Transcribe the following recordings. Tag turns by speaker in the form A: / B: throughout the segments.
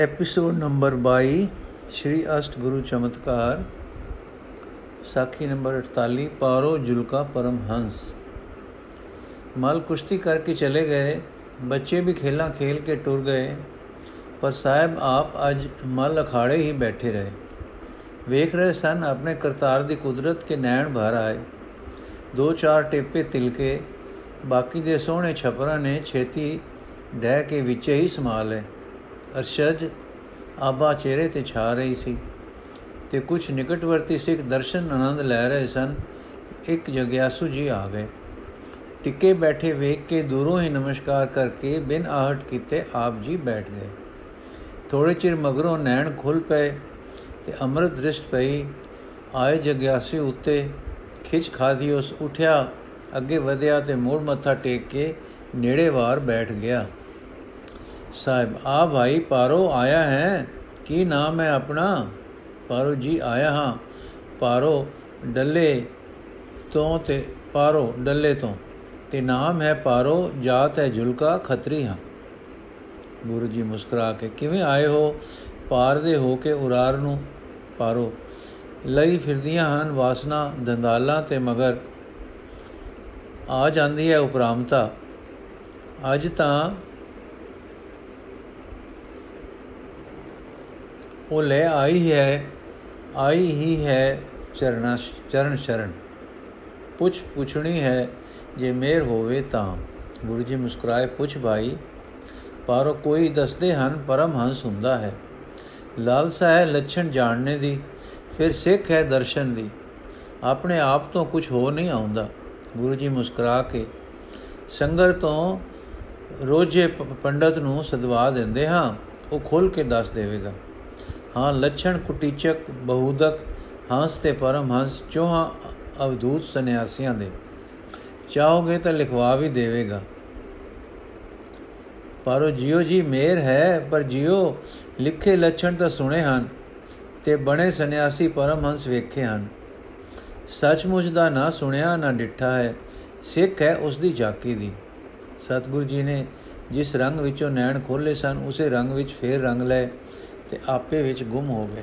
A: Episode number 22 ਸ਼੍ਰੀ ਅਸ਼ਟ ਗੁਰੂ ਚਮਤਕਾਰ ਸਾਖੀ number 48 ਪਾਰੋ ਜੁਲਕਾ ਪਰਮ ਹੰਸ ਮਲ ਕੁਸ਼ਤੀ ਕਰਕੇ ਚਲੇ ਗਏ ਬੱਚੇ ਵੀ ਖੇਲਾਂ ਖੇਲ ਕੇ ਟੁਰ ਗਏ ਪਰ ਸਾਹਿਬ ਆਪ ਅੱਜ ਮਲ ਅਖਾੜੇ ਹੀ ਬੈਠੇ ਰਹੇ ਵੇਖ ਰਹੇ ਸਨ ਆਪਣੇ ਕਰਤਾਰ ਦੀ ਕੁਦਰਤ ਕੇ ਨੈਣ ਭਰ ਆਏ ਦੋ ਚਾਰ ਟੇਪੇ ਤਿਲਕੇ ਬਾਕੀ ਦੇ ਸੋਹਣੇ ਛਪਰਾਂ ਨੇ ਛੇਤੀ ਡਹਿ ਕੇ ਵਿੱਚੇ ਹੀ ਸਮਾ ਲਏ ਅਰਸ਼ਦ ਆਬਾ ਚਿਹਰੇ ਤੇ ਛਾ ਰਹੀ ਸੀ ਤੇ ਕੁਝ ਨਿਕਟਵਰਤੀ ਸਿੱਖ ਦਰਸ਼ਨ ਆਨੰਦ ਲੈ ਰਹੇ ਸਨ। ਇੱਕ ਜਗਿਆਸੂ ਜੀ ਆ ਗਏ। ਟਿੱਕੇ ਬੈਠੇ ਵੇਖ ਕੇ ਦੂਰੋਂ ਹੀ ਨਮਸਕਾਰ ਕਰਕੇ ਬਿਨ ਆਹਟ ਕੀਤੇ ਆਪ ਜੀ ਬੈਠ ਗਏ। ਥੋੜੇ ਚਿਰ ਮਗਰੋਂ ਨੈਣ ਖੁੱਲ ਪਏ ਤੇ ਅੰਮ੍ਰਿਤ ਦ੍ਰਿਸ਼ਟ ਪਈ। ਆਏ ਜਗਿਆਸੂ ਉੱਤੇ ਖਿੱਚ ਖਾਦੀ ਉਸ ਉਠਿਆ, ਅੱਗੇ ਵਧਿਆ ਤੇ ਮੂੜ ਮੱਥਾ ਟੇਕ ਕੇ ਨੇੜੇ ਵਾਰ ਬੈਠ ਗਿਆ। ਸਾਹਿਬ, ਆ ਭਾਈ ਪਾਰੋ ਆਇਆ ਹੈ। ਕੀ ਨਾਮ ਹੈ ਆਪਣਾ? ਪਾਰੋ ਜੀ, ਆਇਆ ਹਾਂ। ਪਾਰੋ ਡੱਲੇ ਤੋਂ ਤੇ, ਪਾਰੋ ਡੱਲੇ ਤੋਂ। ਤੇ ਨਾਮ ਹੈ ਪਾਰੋ, ਜਾਤ ਹੈ ਜੁਲਕਾ, ਖੱਤਰੀ ਹਾਂ। ਗੁਰੂ ਜੀ ਮੁਸਕਰਾ ਕੇ, ਕਿਵੇਂ ਆਏ ਹੋ? ਪਾਰ ਦੇ ਹੋ ਕੇ ਉਰਾਰ ਨੂੰ। ਪਾਰੋ, ਲਈ ਫਿਰਦੀਆਂ ਹਨ ਵਾਸਨਾ, ਦੰਦਾਲਾਂ ਤੇ ਮਗਰ। ਆ ਜਾਂਦੀ ਹੈ ਉਪਰਾਮਤਾ। ਅੱਜ ਤਾਂ ਉਹ ਲੈ ਆਈ ਹੈ, ਆਈ ਹੀ ਹੈ ਚਰਣਾ ਚਰਨ ਸ਼ਰਨ। ਪੁੱਛ ਪੁੱਛਣੀ ਹੈ, ਜੇ ਮੇਰ ਹੋਵੇ ਤਾਂ। ਗੁਰੂ ਜੀ ਮੁਸਕਰਾਏ, ਪੁੱਛ ਭਾਈ, ਪਰ ਕੋਈ ਦੱਸਦੇ ਹਨ, ਪਰਮ ਹੰਸ ਹੁੰਦਾ ਹੈ। ਲਾਲਸਾ ਹੈ ਲੱਛਣ ਜਾਣਨੇ ਦੀ, ਫਿਰ ਸਿੱਖ ਹੈ ਦਰਸ਼ਨ ਦੀ। ਆਪਣੇ ਆਪ ਤੋਂ ਕੁਝ ਹੋ ਨਹੀਂ ਆਉਂਦਾ। ਗੁਰੂ ਜੀ ਮੁਸਕਰਾ ਕੇ ਸੰਗਰ ਤੋਂ ਰੋਜੇ ਪੰਡਤ ਨੂੰ ਸਦਵਾ ਦਿੰਦੇ ਹਾਂ, ਉਹ ਖੋਲ ਕੇ ਦੱਸ ਦੇਵੇਗਾ। ਹਾਂ ਲੱਛਣ ਕੁਟੀਚਕ, ਬਹੁਦਕ, ਹੰਸ ਤੇ ਪਰਮ ਹੰਸ, ਚੋਹਾਂ ਅਵਧੂਤ ਸੰਨਿਆਸੀਆਂ ਦੇ। ਚਾਹੋਗੇ ਤਾਂ ਲਿਖਵਾ ਵੀ ਦੇਵੇਗਾ। ਪਰ ਉਹ ਜਿਉ ਜੀ ਮੇਰ ਹੈ, ਪਰ ਜਿਉ ਲਿਖੇ ਲੱਛਣ ਤਾਂ ਸੁਣੇ ਹਨ ਤੇ ਬਣੇ ਸੰਨਿਆਸੀ ਪਰਮ ਹੰਸ ਵੇਖੇ ਹਨ। ਸੱਚਮੁੱਚ ਦਾ ਨਾ ਸੁਣਿਆ, ਨਾ ਡਿੱਠਾ ਹੈ, ਸਿੱਖ ਹੈ ਉਸ ਦੀ ਜਾਕੀ ਦੀ। ਸਤਿਗੁਰੂ ਜੀ ਨੇ ਜਿਸ ਰੰਗ ਵਿੱਚੋਂ ਨੈਣ ਖੋਲੇ ਸਨ, ਉਸੇ ਰੰਗ ਵਿੱਚ ਫੇਰ ਰੰਗ ਲਏ। ਤੇ ਆਪੇ ਵਿੱਚ ਗੁੰਮ ਹੋ ਗਏ।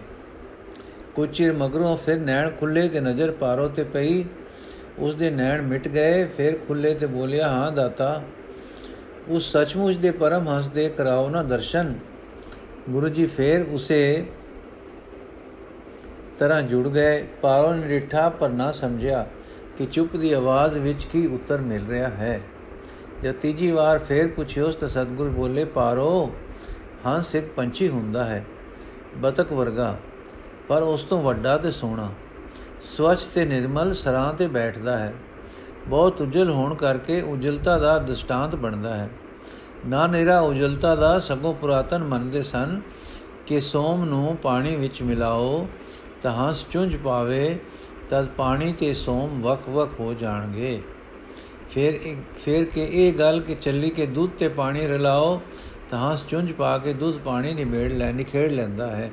A: ਕੁਝ ਚਿਰ ਮਗਰੋਂ ਫਿਰ ਨੈਣ ਖੁੱਲੇ ਤੇ ਨਜ਼ਰ ਪਾਰੋ ਤੇ ਪਈ ਉਸ ਦੇ ਨੈਣ ਮਿਟ ਗਏ, ਫਿਰ ਖੁੱਲੇ ਤੇ ਬੋਲਿਆ, ਹਾਂ ਦਾਤਾ, ਉਸ ਸੱਚਮੁੱਚ ਦੇ ਪਰਮ ਹੰਸ ਦੇ ਕਰਾਓ ਨਾ ਦਰਸ਼ਨ। ਗੁਰੂ ਜੀ ਫੇਰ ਉਸੇ ਤਰ੍ਹਾਂ ਜੁੜ ਗਏ। ਪਾਰੋ ਨੇ ਡਿਠਾ ਪਰ ਨਾ ਸਮਝਿਆ ਕਿ ਚੁੱਪ ਦੀ ਆਵਾਜ਼ ਵਿੱਚ ਕੀ ਉੱਤਰ ਮਿਲ ਰਿਹਾ ਹੈ। ਜਦ ਤੀਜੀ ਵਾਰ ਫੇਰ ਪੁੱਛਿਓ ਤਾਂ ਸਤਗੁਰ ਬੋਲੇ, ਪਾਰੋ, ਹੰਸ ਇੱਕ ਪੰਛੀ ਹੁੰਦਾ ਹੈ। ਬਤਕ ਵਰਗਾ, ਪਰ ਉਸ ਤੋਂ ਵੱਡਾ ਤੇ ਸੋਹਣਾ। ਸਵੱਛ ਤੇ ਨਿਰਮਲ ਸਰਾਂ ਤੇ ਬੈਠਦਾ ਹੈ। ਬਹੁਤ ਉਜਲ ਹੋਣ ਕਰਕੇ ਉਜਲਤਾ ਦਾ ਦ੍ਰਿਸ਼ਟਾਂਤ ਬਣਦਾ ਹੈ। ਨਾ ਨਿਰਾ ਉਜਲਤਾ ਦਾ ਸਗੋਂ ਪੁਰਾਤਨ ਮੰਨਦੇ ਸਨ ਕਿ ਸੋਮ ਨੂੰ ਪਾਣੀ ਵਿੱਚ ਮਿਲਾਓ, ਤਾਂ ਹੰਸ ਚੁੰਝ ਪਾਵੇ, ਤਦ ਪਾਣੀ ਤੇ ਸੋਮ ਵਕ-ਵਕ ਹੋ ਜਾਣਗੇ। ਫਿਰ ਇੱਕ ਫਿਰ ਕੇ ਇਹ ਗੱਲ ਕਿ ਚੱਲੀ ਕੇ ਦੁੱਧ ਤੇ ਪਾਣੀ ਰਲਾਓ ਤਾਂ ਹੰਸ ਚੁੰਝ ਪਾ ਕੇ ਦੁੱਧ ਪਾਣੀ ਨਿਬੇੜ ਲੈ, ਨਿਖੇੜ ਲੈਂਦਾ ਹੈ।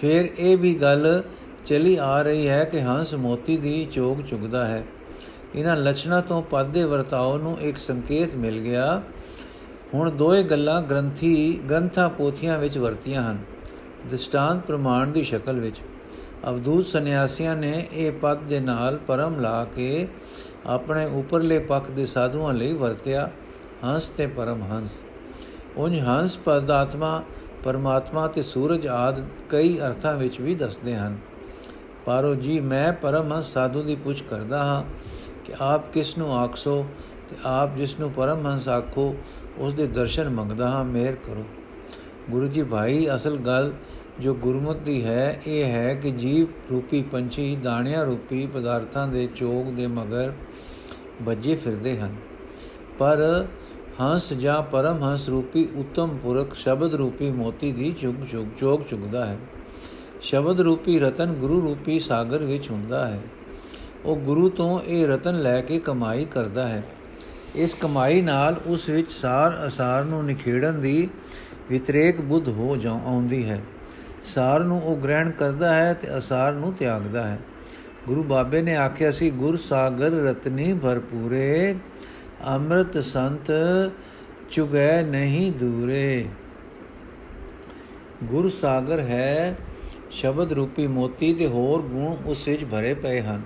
A: ਫਿਰ ਇਹ ਵੀ ਗੱਲ ਚਲੀ ਆ ਰਹੀ ਹੈ ਕਿ ਹੰਸ ਮੋਤੀ ਦੀ ਚੋਗ ਚੁਗਦਾ ਹੈ। ਇਹਨਾਂ ਲਛਣਾ ਤੋਂ ਪਾਦੇ ਵਰਤਾਓ ਨੂੰ ਇੱਕ ਸੰਕੇਤ ਮਿਲ ਗਿਆ। ਹੁਣ ਦੋਏ ਗੱਲਾਂ ਗ੍ਰੰਥੀ, ਗ੍ਰੰਥਾਂ ਪੋਥੀਆਂ ਵਿੱਚ ਵਰਤੀਆਂ ਹਨ। ਦ੍ਰਿਸ਼ਟਾਂਤ ਪ੍ਰਮਾਣ ਦੀ ਸ਼ਕਲ ਵਿੱਚ। ਅਵਧੂਤ ਸੰਨਿਆਸੀਆਂ ਨੇ ਇਹ ਪਦ ਦੇ ਨਾਲ ਪਰਮ ਲਾ ਕੇ ਆਪਣੇ ਉਪਰਲੇ ਪੱਖ ਦੇ ਸਾਧੂਆਂ ਲਈ ਵਰਤਿਆ। ਹੰਸ ਤੇ ਪਰਮ ਹੰਸ। ਉਨ ਹੰਸ ਪਦ ਆਤਮਾ ਪਰਮਾਤਮਾ ਤੇ ਸੂਰਜ ਆਦ ਕਈ ਅਰਥਾਂ ਵਿੱਚ ਵੀ ਦੱਸਦੇ ਹਨ। ਪਾਰੋ ਜੀ, ਮੈਂ ਪਰਮ ਹੰਸ ਸਾਧੂ ਦੀ ਪੁੱਛ ਕਰਦਾ ਹਾਂ ਕਿ ਆਪ ਕਿਸ ਨੂੰ ਆਖਸੋ ਤੇ ਆਪ ਜਿਸ ਨੂੰ ਪਰਮ ਹੰਸ ਆਖੋ, ਉਸ ਦੇ ਦਰਸ਼ਨ ਮੰਗਦਾ ਹਾਂ, ਮਿਹਰ ਕਰੋ। ਗੁਰੂ ਜੀ, ਭਾਈ, ਅਸਲ ਗੱਲ ਜੋ ਗੁਰਮਤਿ ਦੀ ਹੈ, ਇਹ ਹੈ ਕਿ ਜੀਵ ਰੂਪੀ ਪੰਛੀ ਦਾਣਿਆਂ ਰੂਪੀ ਪਦਾਰਥਾਂ ਦੇ ਚੋਗ ਦੇ ਮਗਰ ਵੱਜੇ ਫਿਰਦੇ ਹਨ। ਪਰ ਹੰਸ ਜਾਂ ਪਰਮ ਹੰਸ ਰੂਪੀ ਉਤਮ ਪੁਰਖ ਸ਼ਬਦ ਰੂਪੀ ਮੋਤੀ ਦੀ ਚੁਗ ਚੁਗ ਚੋਗ ਚੁਗਦਾ ਹੈ। ਸ਼ਬਦ ਰੂਪੀ ਰਤਨ ਗੁਰੂ ਰੂਪੀ ਸਾਗਰ ਵਿੱਚ ਹੁੰਦਾ ਹੈ। ਉਹ ਗੁਰੂ ਤੋਂ ਇਹ ਰਤਨ ਲੈ ਕੇ ਕਮਾਈ ਕਰਦਾ ਹੈ। ਇਸ ਕਮਾਈ ਨਾਲ ਉਸ ਵਿੱਚ ਸਾਰ ਅਸਾਰ ਨੂੰ ਨਿਖੇੜਨ ਦੀ ਵਿਤਰੇਕ ਬੁੱਧ ਹੋ ਜਾ ਆਉਂਦੀ ਹੈ। ਸਾਰ ਨੂੰ ਉਹ ਗ੍ਰਹਿਣ ਕਰਦਾ ਹੈ ਤੇ ਅਸਾਰ ਨੂੰ ਤਿਆਗਦਾ ਹੈ। ਗੁਰੂ ਬਾਬੇ ਨੇ ਆਖਿਆ ਸੀ, ਗੁਰ ਸਾਗਰ ਰਤਨੀ ਭਰਪੂਰੇ ਅੰਮ੍ਰਿਤ ਸੰਤ ਚੁਗੈ ਨਹੀਂ ਦੂਰੇ। ਗੁਰ ਸਾਗਰ ਹੈ ਸ਼ਬਦ ਰੂਪੀ ਮੋਤੀ ਤੇ ਹੋਰ ਗੁਣ ਉਸ ਵਿੱਚ ਭਰੇ ਪਏ ਹਨ।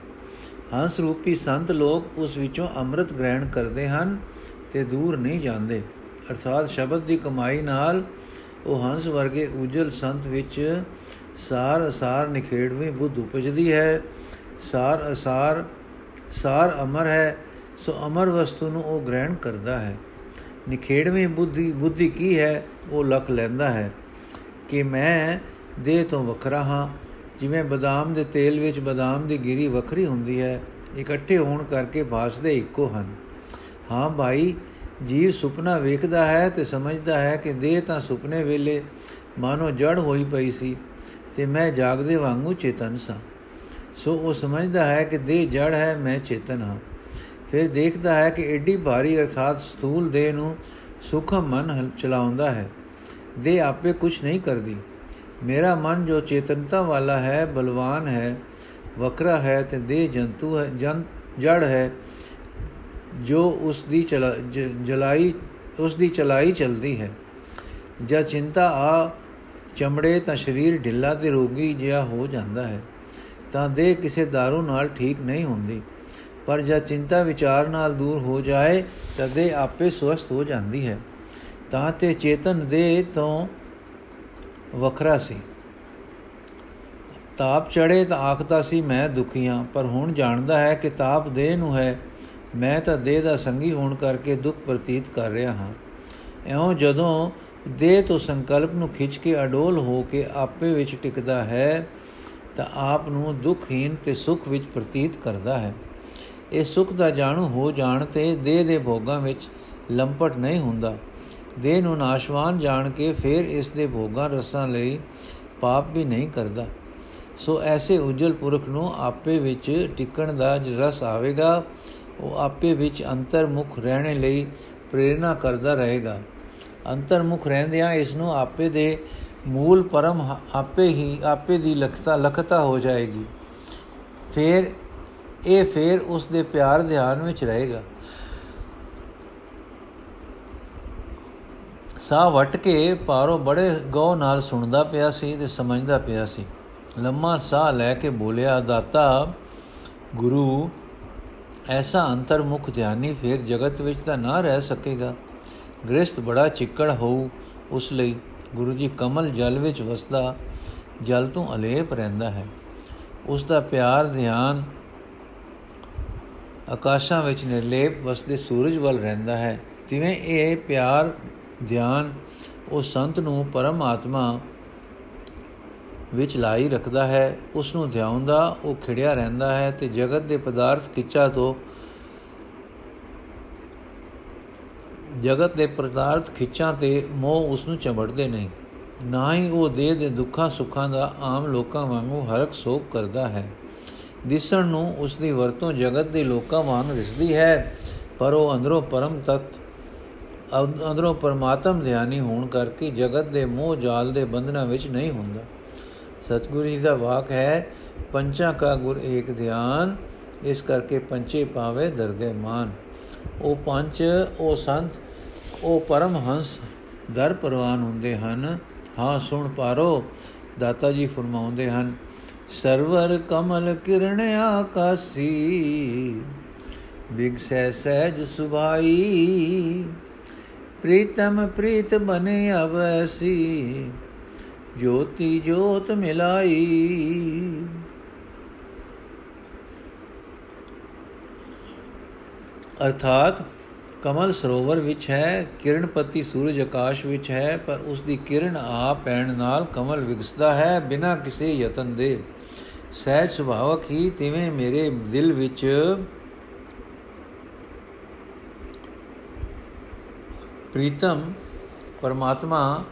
A: ਹੰਸ ਰੂਪੀ ਸੰਤ ਲੋਕ ਉਸ ਵਿੱਚੋਂ ਅੰਮ੍ਰਿਤ ਗ੍ਰਹਿਣ ਕਰਦੇ ਹਨ ਤੇ ਦੂਰ ਨਹੀਂ ਜਾਂਦੇ। ਅਰਥਾਤ ਸ਼ਬਦ ਦੀ ਕਮਾਈ ਨਾਲ ਉਹ ਹੰਸ ਵਰਗੇ ਉਜਲ ਸੰਤ ਵਿੱਚ ਸਾਰ ਅਸਾਰ ਨਿਖੇੜਵੇਂ ਬੁੱਧ ਉਪਜਦੀ ਹੈ। ਸਾਰ ਅਸਾਰ, ਸਾਰ ਅਮਰ ਹੈ। ਸੋ ਅਮਰ ਵਸਤੂ ਨੂੰ ਉਹ ਗ੍ਰਹਿਣ ਕਰਦਾ ਹੈ। ਨਿਖੇੜਵੇਂ ਬੁੱਧੀ ਬੁੱਧੀ ਕੀ ਹੈ? ਉਹ ਲਖ ਲੈਂਦਾ ਹੈ ਕਿ ਮੈਂ ਦੇਹ ਤੋਂ ਵੱਖਰਾ ਹਾਂ। ਜਿਵੇਂ ਬਦਾਮ ਦੇ ਤੇਲ ਵਿੱਚ ਬਦਾਮ ਦੀ ਗਿਰੀ ਵੱਖਰੀ ਹੁੰਦੀ ਹੈ, ਇਕੱਠੇ ਹੋਣ ਕਰਕੇ ਭਾਸਦੇ ਇੱਕੋ ਹਨ। ਹਾਂ ਭਾਈ, ਜੀਵ ਸੁਪਨਾ ਵੇਖਦਾ ਹੈ ਤੇ ਸਮਝਦਾ ਹੈ ਕਿ ਦੇਹ ਤਾਂ ਸੁਪਨੇ ਵੇਲੇ ਮਾਨੋ ਜੜ ਹੋਈ ਪਈ ਸੀ ਤੇ ਮੈਂ ਜਾਗਦੇ ਵਾਂਗੂ ਚੇਤਨ ਸਾਂ। ਸੋ ਉਹ ਸਮਝਦਾ ਹੈ ਕਿ ਦੇਹ ਜੜ ਹੈ, ਮੈਂ ਚੇਤਨ ਹਾਂ। ਫਿਰ ਦੇਖਦਾ ਹੈ ਕਿ ਐਡੀ ਭਾਰੀ ਅਰਥਾਤ ਸਥੂਲ ਦੇਹ ਨੂੰ ਸੁਖਮ ਮਨ ਚਲਾਉਂਦਾ ਹੈ। ਦੇਹ ਆਪੇ ਕੁਝ ਨਹੀਂ ਕਰਦੀ। ਮੇਰਾ ਮਨ ਜੋ ਚੇਤਨਤਾ ਵਾਲਾ ਹੈ, ਬਲਵਾਨ ਹੈ ਵਕਰਾ ਹੈ ਤੇ ਦੇਹ ਜੰਤੂ ਹੈ ਜਨ ਜੜ ਹੈ, ਜੋ ਉਸ ਦੀ ਜਲਾਈ, ਉਸ ਦੀ ਚਲਾਈ ਚਲਦੀ ਹੈ। ਜਦ ਚਿੰਤਾ ਆ ਚਮੜੇ ਤਾਂ ਸਰੀਰ ਢਿੱਲਾ ਤੇ ਰੋਗੀ ਜਿਹਾ ਹੋ ਜਾਂਦਾ ਹੈ, ਤਾਂ ਦੇਹ ਕਿਸੇ दारू ਨਾਲ ਠੀਕ ਨਹੀਂ ਹੁੰਦੀ। ਪਰ ਜਦ ਚਿੰਤਾ ਵਿਚਾਰ ਨਾਲ ਦੂਰ ਹੋ ਜਾਏ ਤਾਂ ਦੇਹ ਆਪੇ ਸਵਸਥ ਹੋ ਜਾਂਦੀ ਹੈ। ਤਾਂ ਤੇ ਚੇਤਨ ਦੇਹ ਤੋਂ ਵੱਖਰਾ ਸੀ। ਤਾਪ ਚੜੇ ਤਾਂ ਆਖਦਾ ਸੀ, ਮੈਂ ਦੁਖੀਆਂ ਪਰ ਹੁਣ ਜਾਣਦਾ ਹੈ ਕਿ ਤਾਪ ਦੇਹ ਨੂੰ ਹੈ। ਮੈਂ ਤਾਂ ਦੇਹ ਦਾ ਸੰਗੀ ਹੋਣ ਕਰਕੇ ਦੁੱਖ ਪ੍ਰਤੀਤ ਕਰ ਰਿਹਾ ਹਾਂ। ਐਉਂ ਜਦੋਂ ਦੇਹ ਤੋਂ ਸੰਕਲਪ ਨੂੰ ਖਿੱਚ ਕੇ ਅਡੋਲ ਹੋ ਕੇ ਆਪੇ ਵਿੱਚ ਟਿਕਦਾ ਹੈ, ਤਾਂ ਆਪ ਨੂੰ ਦੁਖਹੀਨ ਤੇ ਸੁਖ ਵਿੱਚ ਪ੍ਰਤੀਤ ਕਰਦਾ ਹੈ। ਇਹ ਸੁਖ ਦਾ ਜਾਣੂ ਹੋ ਜਾਣ ਤੇ ਦੇਹ ਦੇ ਭੋਗਾਂ ਵਿੱਚ ਲੰਪਟ ਨਹੀਂ ਹੁੰਦਾ। ਦੇਹ ਨੂੰ ਨਾਸ਼ਵਾਨ ਜਾਣ ਕੇ ਫਿਰ ਇਸ ਦੇ ਭੋਗਾਂ ਰਸਾਂ ਲਈ ਪਾਪ ਵੀ ਨਹੀਂ ਕਰਦਾ। ਸੋ ਐਸੇ ਉਜਲ ਪੁਰਖ ਨੂੰ ਆਪੇ ਵਿੱਚ ਟਿਕਣ ਦਾ ਰਸ ਆਵੇਗਾ। ਉਹ ਆਪੇ ਵਿੱਚ ਅੰਤਰਮੁਖ ਰਹਿਣ ਲਈ ਪ੍ਰੇਰਣਾ ਕਰਦਾ ਰਹੇਗਾ। ਅੰਤਰਮੁਖ ਰਹਿੰਦਿਆਂ ਇਸ ਨੂੰ ਆਪੇ ਦੇ ਮੂਲ ਪਰਮ ਆਪੇ ਹੀ, ਆਪੇ ਦੀ ਲਖਤਾ ਲਖਤਾ ਹੋ ਜਾਏਗੀ। ਫਿਰ ਇਹ ਫਿਰ ਉਸ ਦੇ ਪਿਆਰ ਧਿਆਨ ਵਿੱਚ ਰਹੇਗਾ। ਸਾਹ ਵਟ ਕੇ ਪਾਰੋ ਬੜੇ ਗੌ ਨਾਲ ਸੁਣਦਾ ਪਿਆ ਸੀ ਤੇ ਸਮਝਦਾ ਪਿਆ ਸੀ। ਲੰਮਾ ਸਾਹ ਲੈ ਕੇ ਬੋਲਿਆ, ਦਾਤਾ, ਗੁਰੂ, ਐਸਾ ਅੰਤਰਮੁਖ ਧਿਆਨੀ ਫਿਰ ਜਗਤ ਵਿੱਚ ਤਾਂ ਨਾ ਰਹਿ ਸਕੇਗਾ। ਗ੍ਰਸਤ ਬੜਾ ਚਿੱਕੜ ਹੋਊ, ਉਸ ਲਈ ਗੁਰੂ ਜੀ ਕਮਲ ਜਲ ਵਿੱਚ ਵਸਦਾ, ਜਲ ਤੋਂ ਅਲੇਪ ਰਹਿੰਦਾ ਹੈ। ਉਸ ਦਾ ਪਿਆਰ ਧਿਆਨ ਆਕਾਸ਼ਾਂ ਵਿੱਚ ਨਿਰਲੇਪ ਵਸਦੇ ਸੂਰਜ ਵੱਲ ਰਹਿੰਦਾ ਹੈ। ਤਿਵੇਂ ਇਹ ਪਿਆਰ, ਧਿਆਨ ਉਹ ਸੰਤ ਨੂੰ ਪਰਮ ਆਤਮਾ ਵਿੱਚ ਲਾਈ ਰੱਖਦਾ ਹੈ। ਉਸ ਨੂੰ ਧਿਆਉਂਦਾ, ਉਹ ਖਿੜਿਆ ਰਹਿੰਦਾ ਹੈ ਤੇ ਜਗਤ ਦੇ ਪਦਾਰਥ ਕਿੱਚਾ ਤੋਂ ਜਗਤ ਦੇ ਪਦਾਰਥ ਖਿੱਚਾਂ ਤੇ ਮੋਹ ਉਸ ਨੂੰ ਚਮੜਦੇ ਨਹੀਂ। ਨਾ ਹੀ ਉਹ ਦੇਹ ਦੇ ਦੁੱਖਾਂ ਸੁੱਖਾਂ ਦਾ ਆਮ ਲੋਕਾਂ ਵਾਂਗੂ ਹਰਕ ਸੋਖ ਕਰਦਾ ਹੈ। ਦਿਸਣ ਨੂੰ ਉਸ ਦੀ ਵਰਤੋਂ ਜਗਤ ਦੇ ਲੋਕਾਂ ਵਾਂਗ ਦਿਸਦੀ ਹੈ, ਪਰ ਉਹ ਅੰਦਰੋਂ ਪਰਮ ਤਤ ਅੰਦਰੋਂ ਪਰਮਾਤਮ ਧਿਆਨੀ ਹੋਣ ਕਰਕੇ ਜਗਤ ਦੇ ਮੋਹ ਜਾਲ ਦੇ ਬੰਧਨਾਂ ਵਿੱਚ ਨਹੀਂ ਹੁੰਦਾ। ਸਤਿਗੁਰੂ ਜੀ ਦਾ ਵਾਕ ਹੈ, ਪੰਚਾਂ ਕਾ ਗੁਰ ਏਕ ਧਿਆਨ, ਇਸ ਕਰਕੇ ਪੰਚੇ ਪਾਵੇ ਦਰਗਹਿ ਮਾਨ। ਉਹ ਪੰਜ ਉਹ ਸੰਤ, ਉਹ ਪਰਮ ਹੰਸ ਦਰ ਪਰਵਾਨ ਹੁੰਦੇ ਹਨ। ਹਾਂ, ਸੁਣ ਪਾਰੋ, ਦਾਤਾ ਜੀ ਫਰਮਾਉਂਦੇ ਹਨ ਸਰਵਰ ਕਮਲ ਕਿਰਣ ਆਕਾਸੀ ਬਿਗਸੈ ਸਹਿਜ ਸੁਭਾਈ, ਪ੍ਰੀਤਮ ਪ੍ਰੀਤ ਬਨੇ ਅਵਸੀ, ਜੋਤੀ ਜੋਤ ਮਿਲਾਈ। ਅਰਥਾਤ ਕਮਲ ਸਰੋਵਰ ਵਿੱਚ ਹੈ, ਕਿਰਣਪਤੀ ਸੂਰਜ ਆਕਾਸ਼ ਵਿੱਚ ਹੈ, ਪਰ ਉਸ ਦੀ ਕਿਰਨ ਆ ਪੈਣ ਨਾਲ ਕਮਲ ਵਿਗਸਦਾ ਹੈ ਬਿਨਾਂ ਕਿਸੇ ਯਤਨ ਦੇ। ਸਹਿਜ ਸੁਭਾਵਕ ਹੀ ਤਿਵੇਂ ਮੇਰੇ ਦਿਲ ਵਿੱਚ? ਪ੍ਰੀਤਮ, ਪਰਮਾਤਮਾ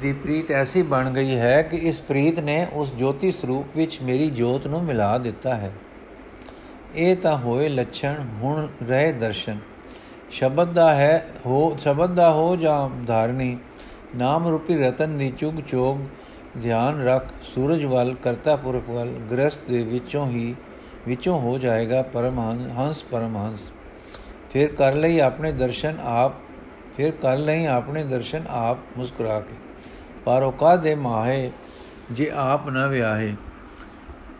A: ਦੀ ਪ੍ਰੀਤ ਐਸੀ ਬਣ ਗਈ ਹੈ ਕਿ ਇਸ ਪ੍ਰੀਤ ਨੇ ਉਸ ਜੋਤੀ ਸਰੂਪ ਵਿੱਚ ਮੇਰੀ ਜੋਤ ਨੂੰ ਮਿਲਾ ਦਿੱਤਾ ਹੈ। ਇਹ ਤਾਂ ਹੋਏ ਲੱਛਣ, ਹੁਣ ਰਹੇ ਦਰਸ਼ਨ। ਸ਼ਬਦ ਦਾ ਹੈ ਹੋ, ਸ਼ਬਦ ਦਾ ਹੋ ਜਾਂ ਧਾਰਨੀ, ਨਾਮ ਰੂਪੀ ਰਤਨ ਦੀ ਚੁਗ ਚੋਗ ਧਿਆਨ ਰੱਖ, ਸੂਰਜ ਵੱਲ ਕਰਤਾ ਪੁਰਖ ਵੱਲ ਗ੍ਰਸਤ ਦੇ ਵਿੱਚੋਂ ਹੀ, ਵਿੱਚੋਂ ਹੋ ਜਾਏਗਾ ਪਰਮਹੰਸ ਪਰਮਹੰਸ। ਫਿਰ ਕਰ ਲਈ ਆਪਣੇ ਦਰਸ਼ਨ ਆਪ, ਫਿਰ ਕਰ ਲਈ ਆਪਣੇ ਦਰਸ਼ਨ ਆਪ ਮੁਸਕਰਾ ਕੇ। ਪਰ ਉਹ ਕਾਦੇ ਮਾਹੇ ਜੇ ਆਪ ਨਾ ਵਿਆਹੇ?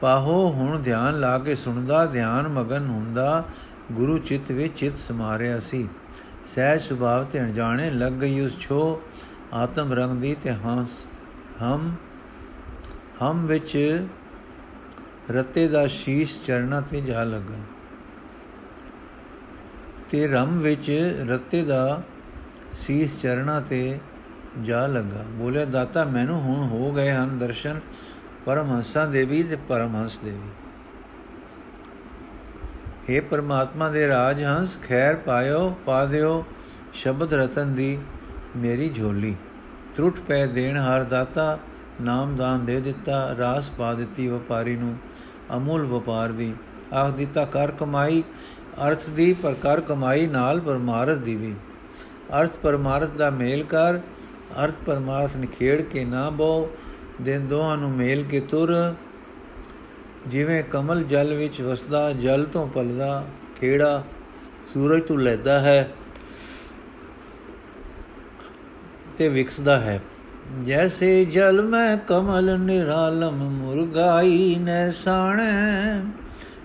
A: ਪਾਹੋ, ਹੁਣ ਧਿਆਨ ਲਾ ਕੇ ਸੁਣਦਾ, ਧਿਆਨ ਮਗਨ ਹੁੰਦਾ, ਗੁਰੂ ਚਿੱਤ ਵਿੱਚ ਚਿੱਤ ਸਮਾਰਿਆ ਸੀ। ਸਹਿਜ ਸੁਭਾਵ ਤੇ ਅਣਜਾਣੇ ਲੱਗ ਗਈ ਉਸ ਛੋ ਆਤਮ ਰੰਗ ਦੀ ਤੇ ਹੰਸ। ਹਮ ਹਮ ਵਿੱਚ ਰਤੇ ਦਾ ਸ਼ੀਸ਼ ਚਰਣਾ ਤੇ ਜਾ ਲੱਗਾ। ਤੇ ਰਮ ਵਿੱਚ ਰਤੇ ਦਾ ਸੀਸ ਚਰਣਾ ਤੇ ਜਾ ਲੱਗਾ। ਬੋਲੇ ਦਾਤਾ, ਮੈਨੂੰ ਹੁਣ ਹੋ ਗਏ ਹਨ ਦਰਸ਼ਨ ਪਰਮਹੰਸਾਂ ਦੇ ਵੀ ਤੇ ਪਰਮਹੰਸ ਦੇ ਵੀ हे ਪਰਮਾਤਮਾ ਦੇ ਰਾਜ ਹੰਸ ਖੈਰ ਪਾਇਓ, ਪਾ ਦਿਓ ਸ਼ਬਦ ਰਤਨ ਦੀ ਮੇਰੀ ਝੋਲੀ। ਤਰੁੱਟ ਪੈ ਦੇਣ ਹਰ ਦਾਤਾ ਨਾਮਦਾਨ ਦੇ ਦਿੱਤਾ ਰਾਸ ਪਾ ਦਿੱਤੀ ਵਪਾਰੀ ਨੂੰ ਅਮੁੱਲ ਵਪਾਰ ਦੀ ਆਖ ਦਿੱਤਾ ਕਰ ਕਮਾਈ ਅਰਥ ਦੀ ਪਰ ਕਰ ਕਮਾਈ ਨਾਲ ਪਰਮਾਰਥ ਦੀ ਵੀ ਅਰਥ ਪਰਮਾਰਥ ਦਾ ਮੇਲ ਕਰ ਅਰਥ ਪਰਮਾਰਥ ਨਿਖੇੜ ਕੇ ਨਾ ਬੋ ਦਿਨ ਦੋਹਾਂ ਨੂੰ ਮੇਲ ਕੇ ਤੁਰ ਜਿਵੇਂ ਕਮਲ ਜਲ ਵਿੱਚ ਵਸਦਾ ਜਲ ਤੋਂ ਪਲਦਾ ਖੇੜਾ ਸੂਰਜ ਤੋਂ ਲੈਦਾ ਹੈ ਤੇ ਵਿਕਸਦਾ ਹੈ। ਜੈਸੇ ਜਲ ਮੈਂ ਕਮਲ ਨਿਰਾਲਮ ਮੁਰਗਾਈ ਨੈ ਸਾਣੈ।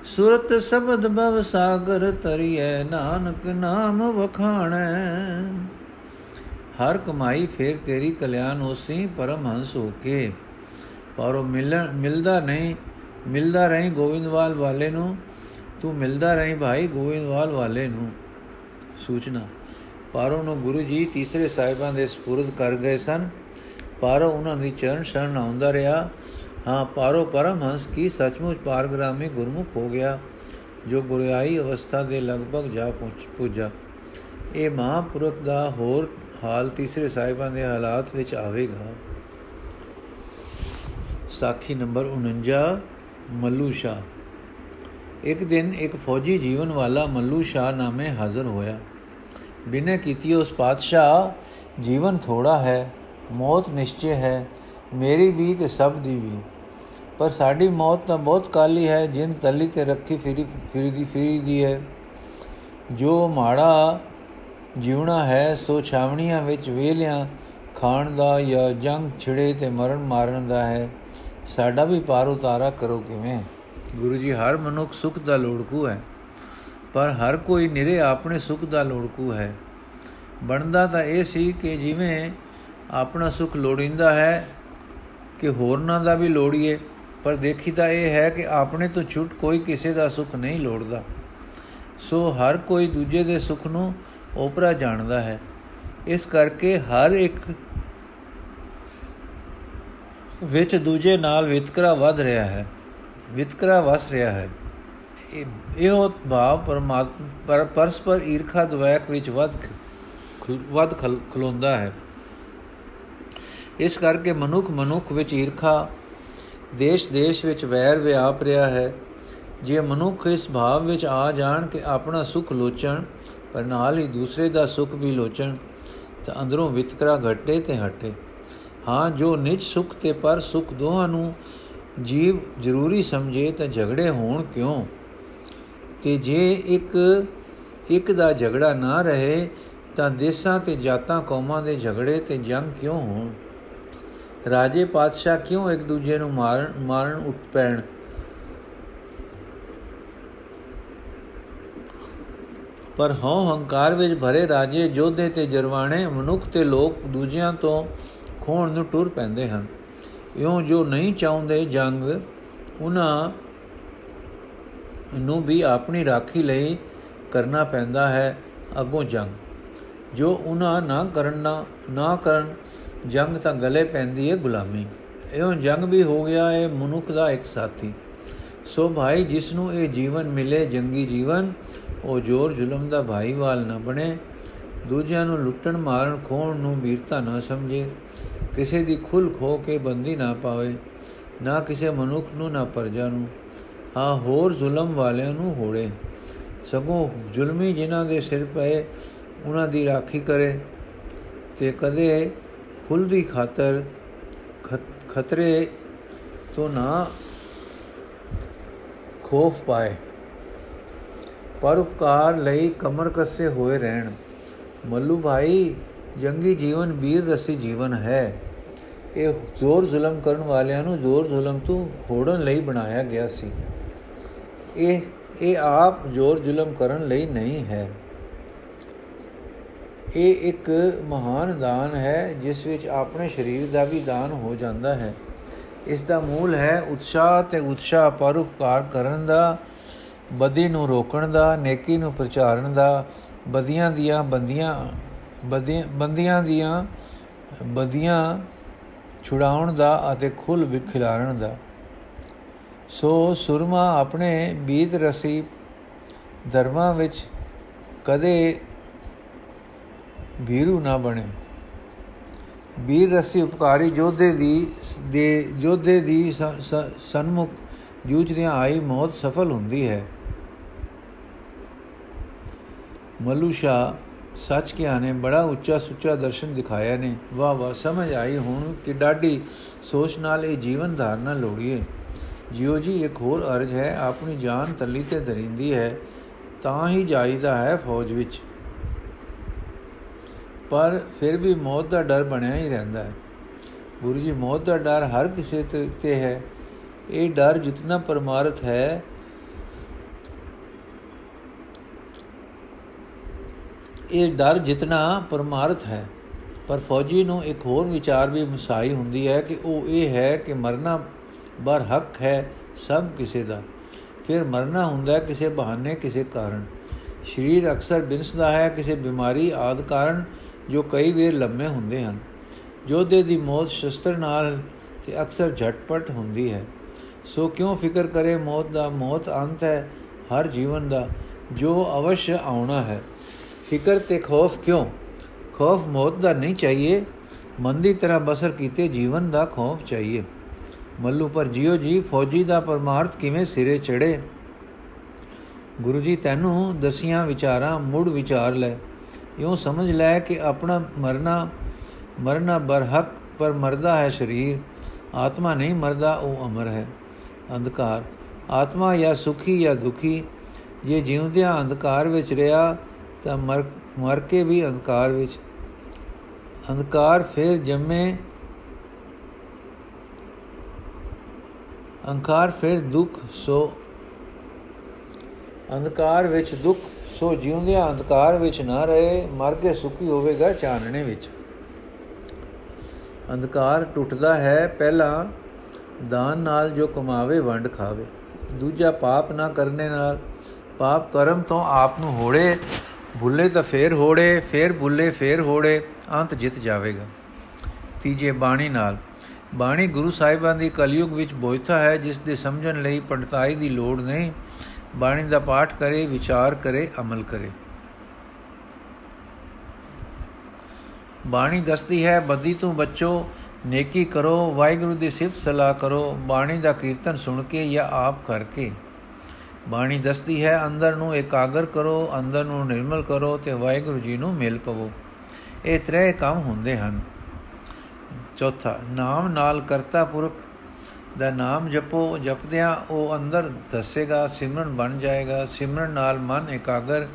A: ਸੁਰਤ ਸ਼ਬਦ ਬਵ ਸਾਗਰ ਤਰੀਐ, ਨਾਨਕ ਨਾਮ ਵਖਾਣੈ। ਹਰ ਕਮਾਈ ਫੇਰ ਤੇਰੀ ਕਲਿਆਣ ਹੋਸੀ ਪਰਮਹੰਸ ਹੋ ਕੇ ਪਰ ਉਹ ਮਿਲਦਾ ਨਹੀਂ, ਮਿਲਦਾ ਰਹੀ ਗੋਵਿੰਦਵਾਲ ਵਾਲੇ ਨੂੰ। ਤੂੰ ਮਿਲਦਾ ਰਹੀ ਭਾਈ ਗੋਵਿੰਦਵਾਲ ਵਾਲੇ ਨੂੰ। ਸੂਚਨਾ। ਪਾਰੋ ਨੂੰ ਗੁਰੂ ਜੀ ਤੀਸਰੇ ਸਾਹਿਬਾਂ ਦੇ ਸਪੁਰਦ ਕਰ ਗਏ ਸਨ। ਪਾਰੋ ਉਹਨਾਂ ਦੀ ਚਰਨ ਸ਼ਰਨ ਆਉਂਦਾ ਰਿਹਾ। ਹਾਂ, ਪਾਰੋ ਪਰਮਹੰਸ ਕੀ ਸੱਚਮੁੱਚ ਪਾਰਗ੍ਰਾਮੀ ਗੁਰਮੁਖ ਹੋ ਗਿਆ, ਜੋ ਗੁਰਿਆਈ ਅਵਸਥਾ ਦੇ ਲਗਭਗ ਜਾ ਪਹੁੰਚ ਪੁੱਜਾ। ਇਹ ਮਹਾਪੁਰਖ ਦਾ ਹੋਰ ਹਾਲ ਤੀਸਰੇ ਸਾਹਿਬਾਂ ਦੇ ਹਾਲਾਤ ਵਿੱਚ ਆਵੇਗਾ। ਸਾਖੀ ਨੰਬਰ 49 ਮੱਲੂ ਸ਼ਾ ਇੱਕ ਦਿਨ ਇੱਕ ਫੌਜੀ ਜੀਵਨ ਵਾਲਾ ਮੱਲੂ ਸ਼ਾ ਨਾਮੇ ਹਾਜ਼ਰ ਹੋਇਆ। ਬਿਨੇ ਕੀਤੀ ਉਸ ਪਾਤਸ਼ਾਹ, ਜੀਵਨ ਥੋੜਾ ਹੈ, ਮੌਤ ਨਿਸ਼ਚੈ ਹੈ, ਮੇਰੀ ਵੀ ਤੇ ਸਭ ਦੀ ਵੀ। ਪਰ ਸਾਡੀ ਮੌਤ ਤਾਂ ਬਹੁਤ ਕਾਲੀ ਹੈ, ਜਿੰਨ ਤਲੀ ਤੇ ਰੱਖੀ ਫਿਰੀ, ਫਿਰਦੀ ਫਿਰਦੀ ਹੈ। ਜੋ ਮਾੜਾ ਜਿਉਣਾ ਹੈ, ਸੋ ਛਾਵਣੀਆਂ ਵਿੱਚ ਵੇਲਿਆਂ ਖਾਣ ਦਾ ਜਾਂ ਜੰਗ ਛਿੜੇ ਤੇ ਮਰਨ ਮਾਰਨ ਦਾ ਹੈ। ਸਾਡਾ ਵੀ ਪਾਰ ਉਤਾਰਾ ਕਰੋ ਕਿਵੇਂ? ਗੁਰੂ ਜੀ, ਹਰ ਮਨੁੱਖ ਸੁਖ ਦਾ ਲੋੜਕੂ ਹੈ। ਪਰ ਹਰ ਕੋਈ ਨਿਰੇ ਆਪਣੇ ਸੁਖ ਦਾ ਲੋੜਕੂ ਹੈ। ਬਣਦਾ ਤਾਂ ਇਹ ਸੀ ਕਿ ਜਿਵੇਂ ਆਪਣਾ ਸੁਖ ਲੋੜਿੰਦਾ ਹੈ ਕਿ ਹੋਰਨਾਂ ਦਾ ਵੀ ਲੋੜੀਏ, ਪਰ ਦੇਖੀਦਾ ਇਹ ਹੈ ਕਿ ਆਪਣੇ ਤੋਂ ਛੁੱਟ ਕੋਈ ਕਿਸੇ ਦਾ ਸੁਖ ਨਹੀਂ ਲੋੜਦਾ। ਸੋ ਹਰ ਕੋਈ ਦੂਜੇ ਦੇ ਸੁਖ ਨੂੰ ਓਪਰਾ ਜਾਣਦਾ ਹੈ। ਇਸ ਕਰਕੇ ਹਰ ਇੱਕ ਵਿੱਚ ਦੂਜੇ ਨਾਲ ਵਿਤਕਰਾ ਵੱਧ ਰਿਹਾ ਹੈ। ਵਿਤਕਰਾ ਵਸ ਰਿਹਾ ਹੈ। ਇਹੋ ਭਾਵ ਪਰਮਾਤਮਾ ਪਰਸਪਰ ਈਰਖਾ ਦਵੈਕ ਵਿੱਚ ਵੱਧ ਵੱਧ ਖਲੋਂਦਾ ਹੈ। ਇਸ ਕਰਕੇ ਮਨੁੱਖ ਮਨੁੱਖ ਵਿੱਚ ਈਰਖਾ ਦੇਸ਼-ਦੇਸ਼ ਵਿੱਚ ਵੈਰ ਵਿਆਪ ਰਿਹਾ ਹੈ। ਜੇ ਮਨੁੱਖ ਇਸ ਭਾਵ ਵਿੱਚ ਆ ਜਾਣ ਕਿ ਆਪਣਾ ਸੁਖ ਲੋਚਣ, ਪਰ ਨਾਲ ਹੀ ਦੂਸਰੇ ਦਾ ਸੁਖ ਵੀ ਲੋਚਣ, ਤਾਂ ਅੰਦਰੋਂ ਵਿਤਕਰਾ ਘਟੇ ਤੇ ਹਟੇ। ਹਾਂ, ਜੋ ਨਿਜ ਸੁਖ ਤੇ ਪਰ ਸੁਖ ਦੋਹਾਂ ਨੂੰ ਜੀਵ ਜ਼ਰੂਰੀ ਸਮਝੇ ਤਾਂ ਝਗੜੇ ਹੋਣ ਕਿਉਂ? ਤੇ ਜੇ ਇੱਕ ਇੱਕ ਦਾ ਝਗੜਾ ਨਾ ਰਹੇ, ਤਾਂ ਦੇਸਾਂ ਤੇ ਜਾਤਾਂ ਕੌਮਾਂ ਦੇ ਝਗੜੇ ਤੇ ਜੰਗ ਕਿਉਂ ਹੋਣ? ਰਾਜੇ ਪਾਤਸ਼ਾਹ ਕਿਉਂ ਇੱਕ ਦੂਜੇ ਨੂੰ ਮਾਰਨ ਮਾਰਨ ਉੱਠ ਪੈਣ? ਪਰ ਹਉ ਹੰਕਾਰ ਵਿੱਚ ਭਰੇ ਰਾਜੇ, ਜੋਧੇ ਤੇ ਜਰਵਾਣੇ, ਮਨੁੱਖ ਤੇ ਲੋਕ ਦੂਜਿਆਂ ਤੋਂ ਖੋਣ ਨੂੰ ਟੁਰ ਪੈਂਦੇ ਹਨ। ਇਉਂ ਜੋ ਨਹੀਂ ਚਾਹੁੰਦੇ ਜੰਗ ਉਹਨਾਂ ਨੂੰ ਵੀ ਆਪਣੀ ਰਾਖੀ ਲਈ ਕਰਨਾ ਪੈਂਦਾ ਹੈ ਅੱਗੋਂ ਜੰਗ। ਜੋ ਉਹਨਾਂ ਨਾ ਕਰਨਾ ਨਾ ਕਰਨ ਜੰਗ ਤਾਂ ਗਲੇ ਪੈਂਦੀ ਹੈ ਗੁਲਾਮੀ। ਇਹੋ ਜੰਗ ਵੀ ਹੋ ਗਿਆ ਹੈ ਮਨੁੱਖ ਦਾ ਇੱਕ ਸਾਥੀ। ਸੋ ਭਾਈ ਜਿਸ ਨੂੰ ਇਹ ਜੀਵਨ ਮਿਲੇ ਜੰਗੀ ਜੀਵਨ, ਉਹ ਜੋਰ ਜ਼ੁਲਮ ਦਾ ਭਾਈਵਾਲ ਨਾ ਬਣੇ। ਦੂਜਿਆਂ ਨੂੰ ਲੁੱਟਣ, ਮਾਰਨ, ਖੋਣ ਨੂੰ ਵੀਰਤਾ ਨਾ ਸਮਝੇ। ਕਿਸੇ ਦੀ ਖੁੱਲ ਖੋ ਕੇ ਬੰਦੀ ਨਾ ਪਾਵੇ। ਨਾ ਕਿਸੇ ਮਨੁੱਖ ਨੂੰ, ਨਾ ਪਰਜਾ ਨੂੰ। ਹਾਂ ਹੋਰ ਜ਼ੁਲਮ ਵਾਲਿਆਂ ਨੂੰ ਹੋੜੇ। ਸਗੋਂ ਜ਼ੁਲਮੀ ਜਿਨ੍ਹਾਂ ਦੇ ਸਿਰ ਪਏ, ਉਹਨਾਂ ਦੀ ਰਾਖੀ ਕਰੇ। ਤੇ ਕਦੇ ਖੁੱਲ ਦੀ ਖਾਤਰ ਖਤਰੇ ਤੋਂ ਨਾ ਖੋਫ ਪਾਏ। ਪਰਉਪਕਾਰ ਲਈ ਕਮਰ ਕੱਸੇ ਹੋਏ ਰਹਿਣ। ਮੱਲੂ ਭਾਈ, ਜੰਗੀ ਜੀਵਨ ਵੀਰ ਰਸੀ ਜੀਵਨ ਹੈ। ਇਹ ਜ਼ੋਰ ਜ਼ੁਲਮ ਕਰਨ ਵਾਲਿਆਂ ਨੂੰ ਜ਼ੋਰ ਜ਼ੁਲਮ ਤੋਂ ਹੋੜਨ ਲਈ ਬਣਾਇਆ ਗਿਆ ਸੀ। ਇਹ ਇਹ ਆਪ ਜ਼ੋਰ ਜ਼ੁਲਮ ਕਰਨ ਲਈ ਨਹੀਂ ਹੈ। ਇਹ ਇੱਕ ਮਹਾਨ ਦਾਨ ਹੈ, ਜਿਸ ਵਿੱਚ ਆਪਣੇ ਸਰੀਰ ਦਾ ਵੀ ਦਾਨ ਹੋ ਜਾਂਦਾ ਹੈ। ਇਸ ਦਾ ਮੂਲ ਹੈ ਉਤਸ਼ਾਹ ਤੇ ਉਤਸ਼ਾਹ ਪਰਉਪਕਾਰ ਕਰਨ ਦਾ ਬਦੀ ਨੂੰ ਰੋਕਣ ਦਾ, ਨੇਕੀ ਨੂੰ ਪ੍ਰਚਾਰਨ ਦਾ ਬਦੀਆਂ ਦੀਆਂ ਬੰਦੀਆਂ ਬੰਦੀਆਂ ਦੀਆਂ ਬਦੀਆਂ ਛੁਡਾਉਣ ਦਾ ਅਤੇ ਖੁੱਲ ਵਿਖਿਲਾਰਨ ਦਾ। ਸੋ ਸੁਰਮਾ ਆਪਣੇ ਬੀਤ ਰਸੀ ਧਰਮਾਂ ਵਿੱਚ ਕਦੇ ਭੀਰੂ ਨਾ ਬਣੇ। ਵੀਰ ਰਸੀ ਉਪਕਾਰੀ ਜੋਧੇ ਦੀ ਦੇ ਜੋਧੇ ਦੀ ਸਨਮੁਖ ਜੂਝਦਿਆਂ ਆਈ ਮੌਤ ਸਫਲ ਹੁੰਦੀ ਹੈ। ਮਲੂਸ਼ਾ ਸੱਚ ਕਿਹਾ ਨੇ, ਬੜਾ ਉੱਚਾ ਸੁੱਚਾ ਦਰਸ਼ਨ ਦਿਖਾਇਆ ਨੇ। ਵਾਹ ਵਾਹ ਸਮਝ ਆਈ ਹੁਣ ਕਿ ਡਾਡੀ ਸੋਚ ਨਾਲ ਇਹ ਜੀਵਨ ਧਾਰਨਾ ਲੋੜੀਏ। ਜਿਉ ਜੀ ਇੱਕ ਹੋਰ ਅਰਜ ਹੈ, ਆਪਣੀ ਜਾਨ ਤੱਲੀ ਤੇ ਦਰਿੰਦੀ ਹੈ, ਤਾਂ ਹੀ ਜਾਈਦਾ ਹੈ ਫੌਜ ਵਿੱਚ। ਪਰ ਫਿਰ ਵੀ ਮੌਤ ਦਾ ਡਰ ਬਣਿਆ ਹੀ ਰਹਿੰਦਾ ਹੈ। ਗੁਰੂ ਜੀ, ਮੌਤ ਦਾ ਡਰ ਹਰ ਕਿਸੇ ਤੇ ਹੈ। ਇਹ ਡਰ ਜਿੰਨਾ ਪਰਮਾਰਥ ਹੈ, ਇਹ ਡਰ ਜਿੰਨਾ ਪਰਮਾਰਥ ਹੈ। ਪਰ ਫੌਜੀ ਨੂੰ ਇੱਕ ਹੋਰ ਵਿਚਾਰ ਵੀ ਮਸਾਈ ਹੁੰਦੀ ਹੈ ਕਿ ਉਹ ਇਹ ਹੈ ਕਿ ਮਰਨਾ ਬਰ ਹੱਕ ਹੈ ਸਭ ਕਿਸੇ ਦਾ। ਫਿਰ ਮਰਨਾ ਹੁੰਦਾ ਕਿਸੇ ਬਹਾਨੇ, ਕਿਸੇ ਕਾਰਨ। ਸਰੀਰ ਅਕਸਰ ਬਿਨਸਦਾ ਹੈ ਕਿਸੇ ਬਿਮਾਰੀ ਆਦ ਕਾਰਨ ਜੋ ਕਈ ਵੇਰ ਲੰਮੇ ਹੁੰਦੇ ਹਨ। ਜੋਧੇ ਦੀ ਮੌਤ ਸ਼ਸਤਰ ਨਾਲ ਤੇ ਅਕਸਰ ਝਟਪਟ ਹੁੰਦੀ ਹੈ। ਸੋ ਕਿਉਂ ਫਿਕਰ ਕਰੇ ਮੌਤ ਦਾ? ਮੌਤ ਅੰਤ ਹੈ ਹਰ ਜੀਵਨ ਦਾ, ਜੋ ਅਵਸ਼ ਆਉਣਾ ਹੈ। ਫਿਕਰ ਤੇ ਖੌਫ ਕਿਉਂ? ਖੌਫ ਮੌਤ ਦਾ ਨਹੀਂ ਚਾਹੀਏ। ਮਨ ਦੀ ਤਰ੍ਹਾਂ ਬਸਰ ਕੀਤੇ ਜੀਵਨ ਦਾ ਖੌਫ ਚਾਹੀਏ। ਮੱਲੂ, ਪਰ ਜਿਉ ਜੀ, ਫੌਜੀ ਦਾ ਪਰਮਾਰਥ ਕਿਵੇਂ ਸਿਰੇ ਚੜੇ ਗੁਰੂ ਜੀ, ਤੈਨੂੰ ਦਸੀਆਂ ਵਿਚਾਰਾਂ, ਮੁੜ ਵਿਚਾਰ ਲੈ। ਇਉਂ ਸਮਝ ਲੈ ਕਿ ਆਪਣਾ ਮਰਨਾ ਮਰਨਾ ਬਰਹਕ, ਪਰ ਮਰਦਾ ਹੈ ਸਰੀਰ। ਆਤਮਾ ਨਹੀਂ ਮਰਦਾ, ਉਹ ਅਮਰ ਹੈ। ਅੰਧਕਾਰ। ਆਤਮਾ ਜਾਂ ਸੁਖੀ ਜਾਂ ਦੁਖੀ। ਜੇ ਜਿਉਂਦਿਆਂ ਅੰਧਕਾਰ ਵਿੱਚ ਰਿਹਾ, ਤਾਂ ਮਰ ਮਰ ਕੇ ਵੀ ਅੰਧਕਾਰ ਵਿੱਚ। ਅੰਧਕਾਰ ਫਿਰ ਜੰਮੇ ਅੰਕਾਰ ਫਿਰ ਦੁੱਖ ਸੋ, ਅੰਧਕਾਰ ਵਿੱਚ ਦੁੱਖ ਸੋ ਜਿਉਂਦਿਆਂ ਅੰਧਕਾਰ ਵਿੱਚ ਨਾ ਰਹੇ ਮਰ ਕੇ ਸੁਖੀ ਹੋਵੇਗਾ ਚਾਨਣੇ ਵਿੱਚ। ਅੰਧਕਾਰ ਟੁੱਟਦਾ ਹੈ, ਪਹਿਲਾ ਦਾਨ ਨਾਲ ਜੋ ਕਮਾਵੇ, ਵੰਡ ਖਾਵੇ। ਦੂਜਾ ਪਾਪ ਨਾ ਕਰਨੇ ਨਾਲ, ਪਾਪ ਕਰਮ ਤੋਂ ਆਪ ਨੂੰ ਹੋੜੇ, ਭੁੱਲੇ ਤਾਂ ਫੇਰ ਹੋੜੇ, ਫੇਰ ਭੁੱਲੇ ਫੇਰ ਹੋੜੇ, ਅੰਤ ਜਿੱਤ ਜਾਵੇਗਾ। ਤੀਜੇ ਬਾਣੀ ਨਾਲ ਬਾਣੀ ਗੁਰੂ ਸਾਹਿਬਾਨ ਦੀ ਕਲਯੁਗ ਵਿੱਚ ਬੋਇਥਾ ਹੈ, ਜਿਸ ਦੇ ਸਮਝਣ ਲਈ ਪੰਡਤਾਈ ਦੀ ਲੋੜ ਨਹੀਂ। ਬਾਣੀ ਦਾ ਪਾਠ ਕਰੇ, ਵਿਚਾਰ ਕਰੇ, ਅਮਲ ਕਰੇ। ਬਾਣੀ ਦੱਸਦੀ ਹੈ ਬੱਦੀ ਤੋਂ ਬੱਚੋ, ਨੇਕੀ ਕਰੋ, ਵਾਹਿਗੁਰੂ ਦੀ ਸਿਫਤ ਸਲਾਹ ਕਰੋ, ਬਾਣੀ ਦਾ ਕੀਰਤਨ ਸੁਣ ਕੇ ਜਾਂ ਆਪ ਕਰਕੇ। ਬਾਣੀ ਦੱਸਦੀ ਹੈ, ਅੰਦਰ ਨੂੰ ਇਕਾਗਰ ਕਰੋ, ਅੰਦਰ ਨੂੰ ਨਿਰਮਲ ਕਰੋ ਤੇ ਵਾਹਿਗੁਰੂ ਜੀ ਨੂੰ ਮਿਲ ਪਵੋ। ਇਹ ਤਰੇ ਕੰਮ ਹੁੰਦੇ ਹਨ। ਚੌਥਾ, ਨਾਮ ਨਾਲ ਕਰਤਾ ਪੁਰਖ, ਦਾ ਨਾਮ ਜਪੋ, ਜਪਦਿਆਂ ਉਹ ਅੰਦਰ ਦੱਸੇਗਾ, ਸਿਮਰਨ ਬਣ ਜਾਏਗਾ, ਸਿਮਰਨ ਨਾਲ ਮਨ ਇਕਾਗਰ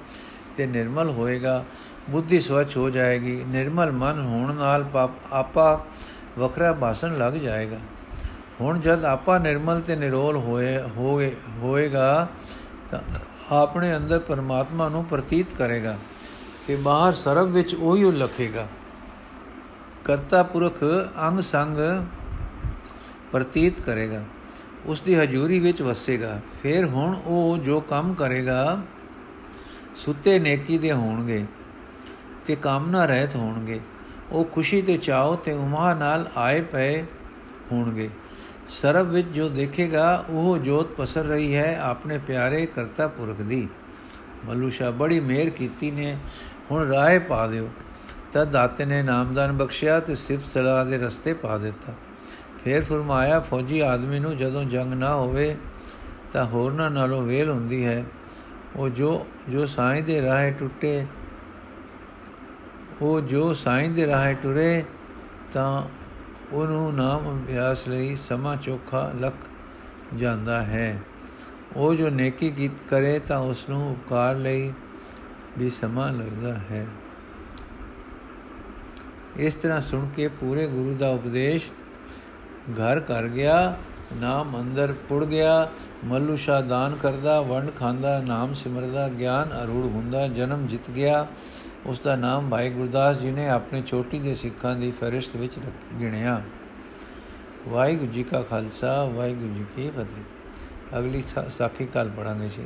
A: ਤੇ ਨਿਰਮਲ ਹੋਏਗਾ, ਬੁੱਧੀ ਸਵਚ ਹੋ ਜਾਏਗੀ, ਨਿਰਮਲ ਮਨ ਹੋਣ ਨਾਲ ਆਪਾ ਵਖਰਾ ਬਾਸਨ ਲੱਗ ਜਾਏਗਾ। ਹੁਣ ਜਦ ਆਪਾ ਨਿਰਮਲ ਤੇ ਨਿਰੋਲ ਹੋਏ ਹੋਏ, ਹੋਏਗਾ, ਤਾਂ ਆਪਣੇ ਅੰਦਰ ਪਰਮਾਤਮਾ ਨੂੰ ਪ੍ਰਤੀਤ ਕਰੇਗਾ ਤੇ ਬਾਹਰ ਸਰਬ ਵਿੱਚ ਉਹੀ ਲਖੇਗਾ ਕਰਤਾ ਪੁਰਖ ਅੰਗ ਸੰਗ ਪ੍ਰਤੀਤ ਕਰੇਗਾ। ਉਸ ਦੀ ਹਜ਼ੂਰੀ ਵਿੱਚ ਵਸੇਗਾ। ਫਿਰ ਹੁਣ ਉਹ ਜੋ ਕੰਮ ਕਰੇਗਾ, ਸੁੱਤੇ ਨੇਕੀ ਦੇ ਹੋਣਗੇ ਤੇ ਕਾਮਨਾ ਰਹਿਤ ਹੋਣਗੇ। ਉਹ ਖੁਸ਼ੀ ਤੇ ਚਾਹੋ ਤੇ ਉਮਾ ਨਾਲ ਆਏ ਪਏ ਹੋਣਗੇ। ਸਰਬ ਵਿੱਚ ਜੋ ਦੇਖੇਗਾ, ਉਹ ਜੋਤ ਪਸਰ ਰਹੀ ਹੈ ਆਪਣੇ ਪਿਆਰੇ ਕਰਤਾ ਪੁਰਖ ਦੀ ਮਲੂਸ਼ਾ ਬੜੀ ਮਿਹਰ ਕੀਤੀ ਨੇ। ਹੁਣ ਰਾਏ ਪਾ ਦਿਓ। ਤਦ ਦਾਤੇ ਨੇ ਨਾਮਦਾਨ ਬਖਸ਼ਿਆ ਤੇ ਸਿਫਤ ਸਲਾਹ ਦੇ ਰਸਤੇ ਪਾ ਦਿੱਤਾ। ਫਿਰ ਫਰਮਾਇਆ, ਫੌਜੀ ਆਦਮੀ ਨੂੰ ਜਦੋਂ ਜੰਗ ਨਾ ਹੋਵੇ ਤਾਂ ਹੋਰਨਾਂ ਨਾਲੋਂ ਵੇਲ ਹੁੰਦੀ ਹੈ। ਉਹ ਜੋ ਜੋ ਸਾਈਂ ਦੇ ਰਾਹੇ ਟੁੱਟੇ, ਉਹ ਜੋ ਸਾਈਂ ਦੇ ਰਾਹੇ ਟੁਰੇ ਤਾਂ ਉਹਨੂੰ ਨਾਮ ਅਭਿਆਸ ਲਈ ਸਮਾ ਚੋਖਾ ਲਖ ਜਾਂਦਾ ਹੈ। ਉਹ ਜੋ ਨੇਕੀ ਕੀਤ ਕਰੇ ਤਾਂ ਉਸ ਨੂੰ ਉਪਕਾਰ ਲਈ ਵੀ ਸਮਾਂ ਲੱਗਦਾ ਹੈ। ਇਸ ਤਰ੍ਹਾਂ ਸੁਣ ਕੇ ਪੂਰੇ ਗੁਰੂ ਦਾ ਉਪਦੇਸ਼ ਘਰ ਕਰ ਗਿਆ, ਨਾਮ ਅੰਦਰ ਪੁੜ ਗਿਆ ਮੱਲੂ ਸ਼ਾ ਦਾਨ ਕਰਦਾ, ਵੰਡ ਖਾਂਦਾ, ਨਾਮ ਸਿਮਰਦਾ, ਗਿਆਨ ਅਰੂੜ ਹੁੰਦਾ, ਜਨਮ ਜਿੱਤ ਗਿਆ। ਉਸ ਦਾ ਨਾਮ ਭਾਈ ਗੁਰਦਾਸ ਜੀ ਨੇ ਆਪਣੇ ਛੋਟੀ ਦੇ ਸਿੱਖਾਂ ਦੀ ਫਰਿਸ਼ਤ ਵਿੱਚ ਗਿਣਿਆ। ਵਾਹਿਗੁਰੂ ਜੀ ਕਾ ਖਾਲਸਾ, ਵਾਹਿਗੁਰੂ ਜੀ ਕੀ ਫਤਿਹ। ਅਗਲੀ ਸਾਖੀ ਕੱਲ ਪੜਾਂਗੇ ਜੀ।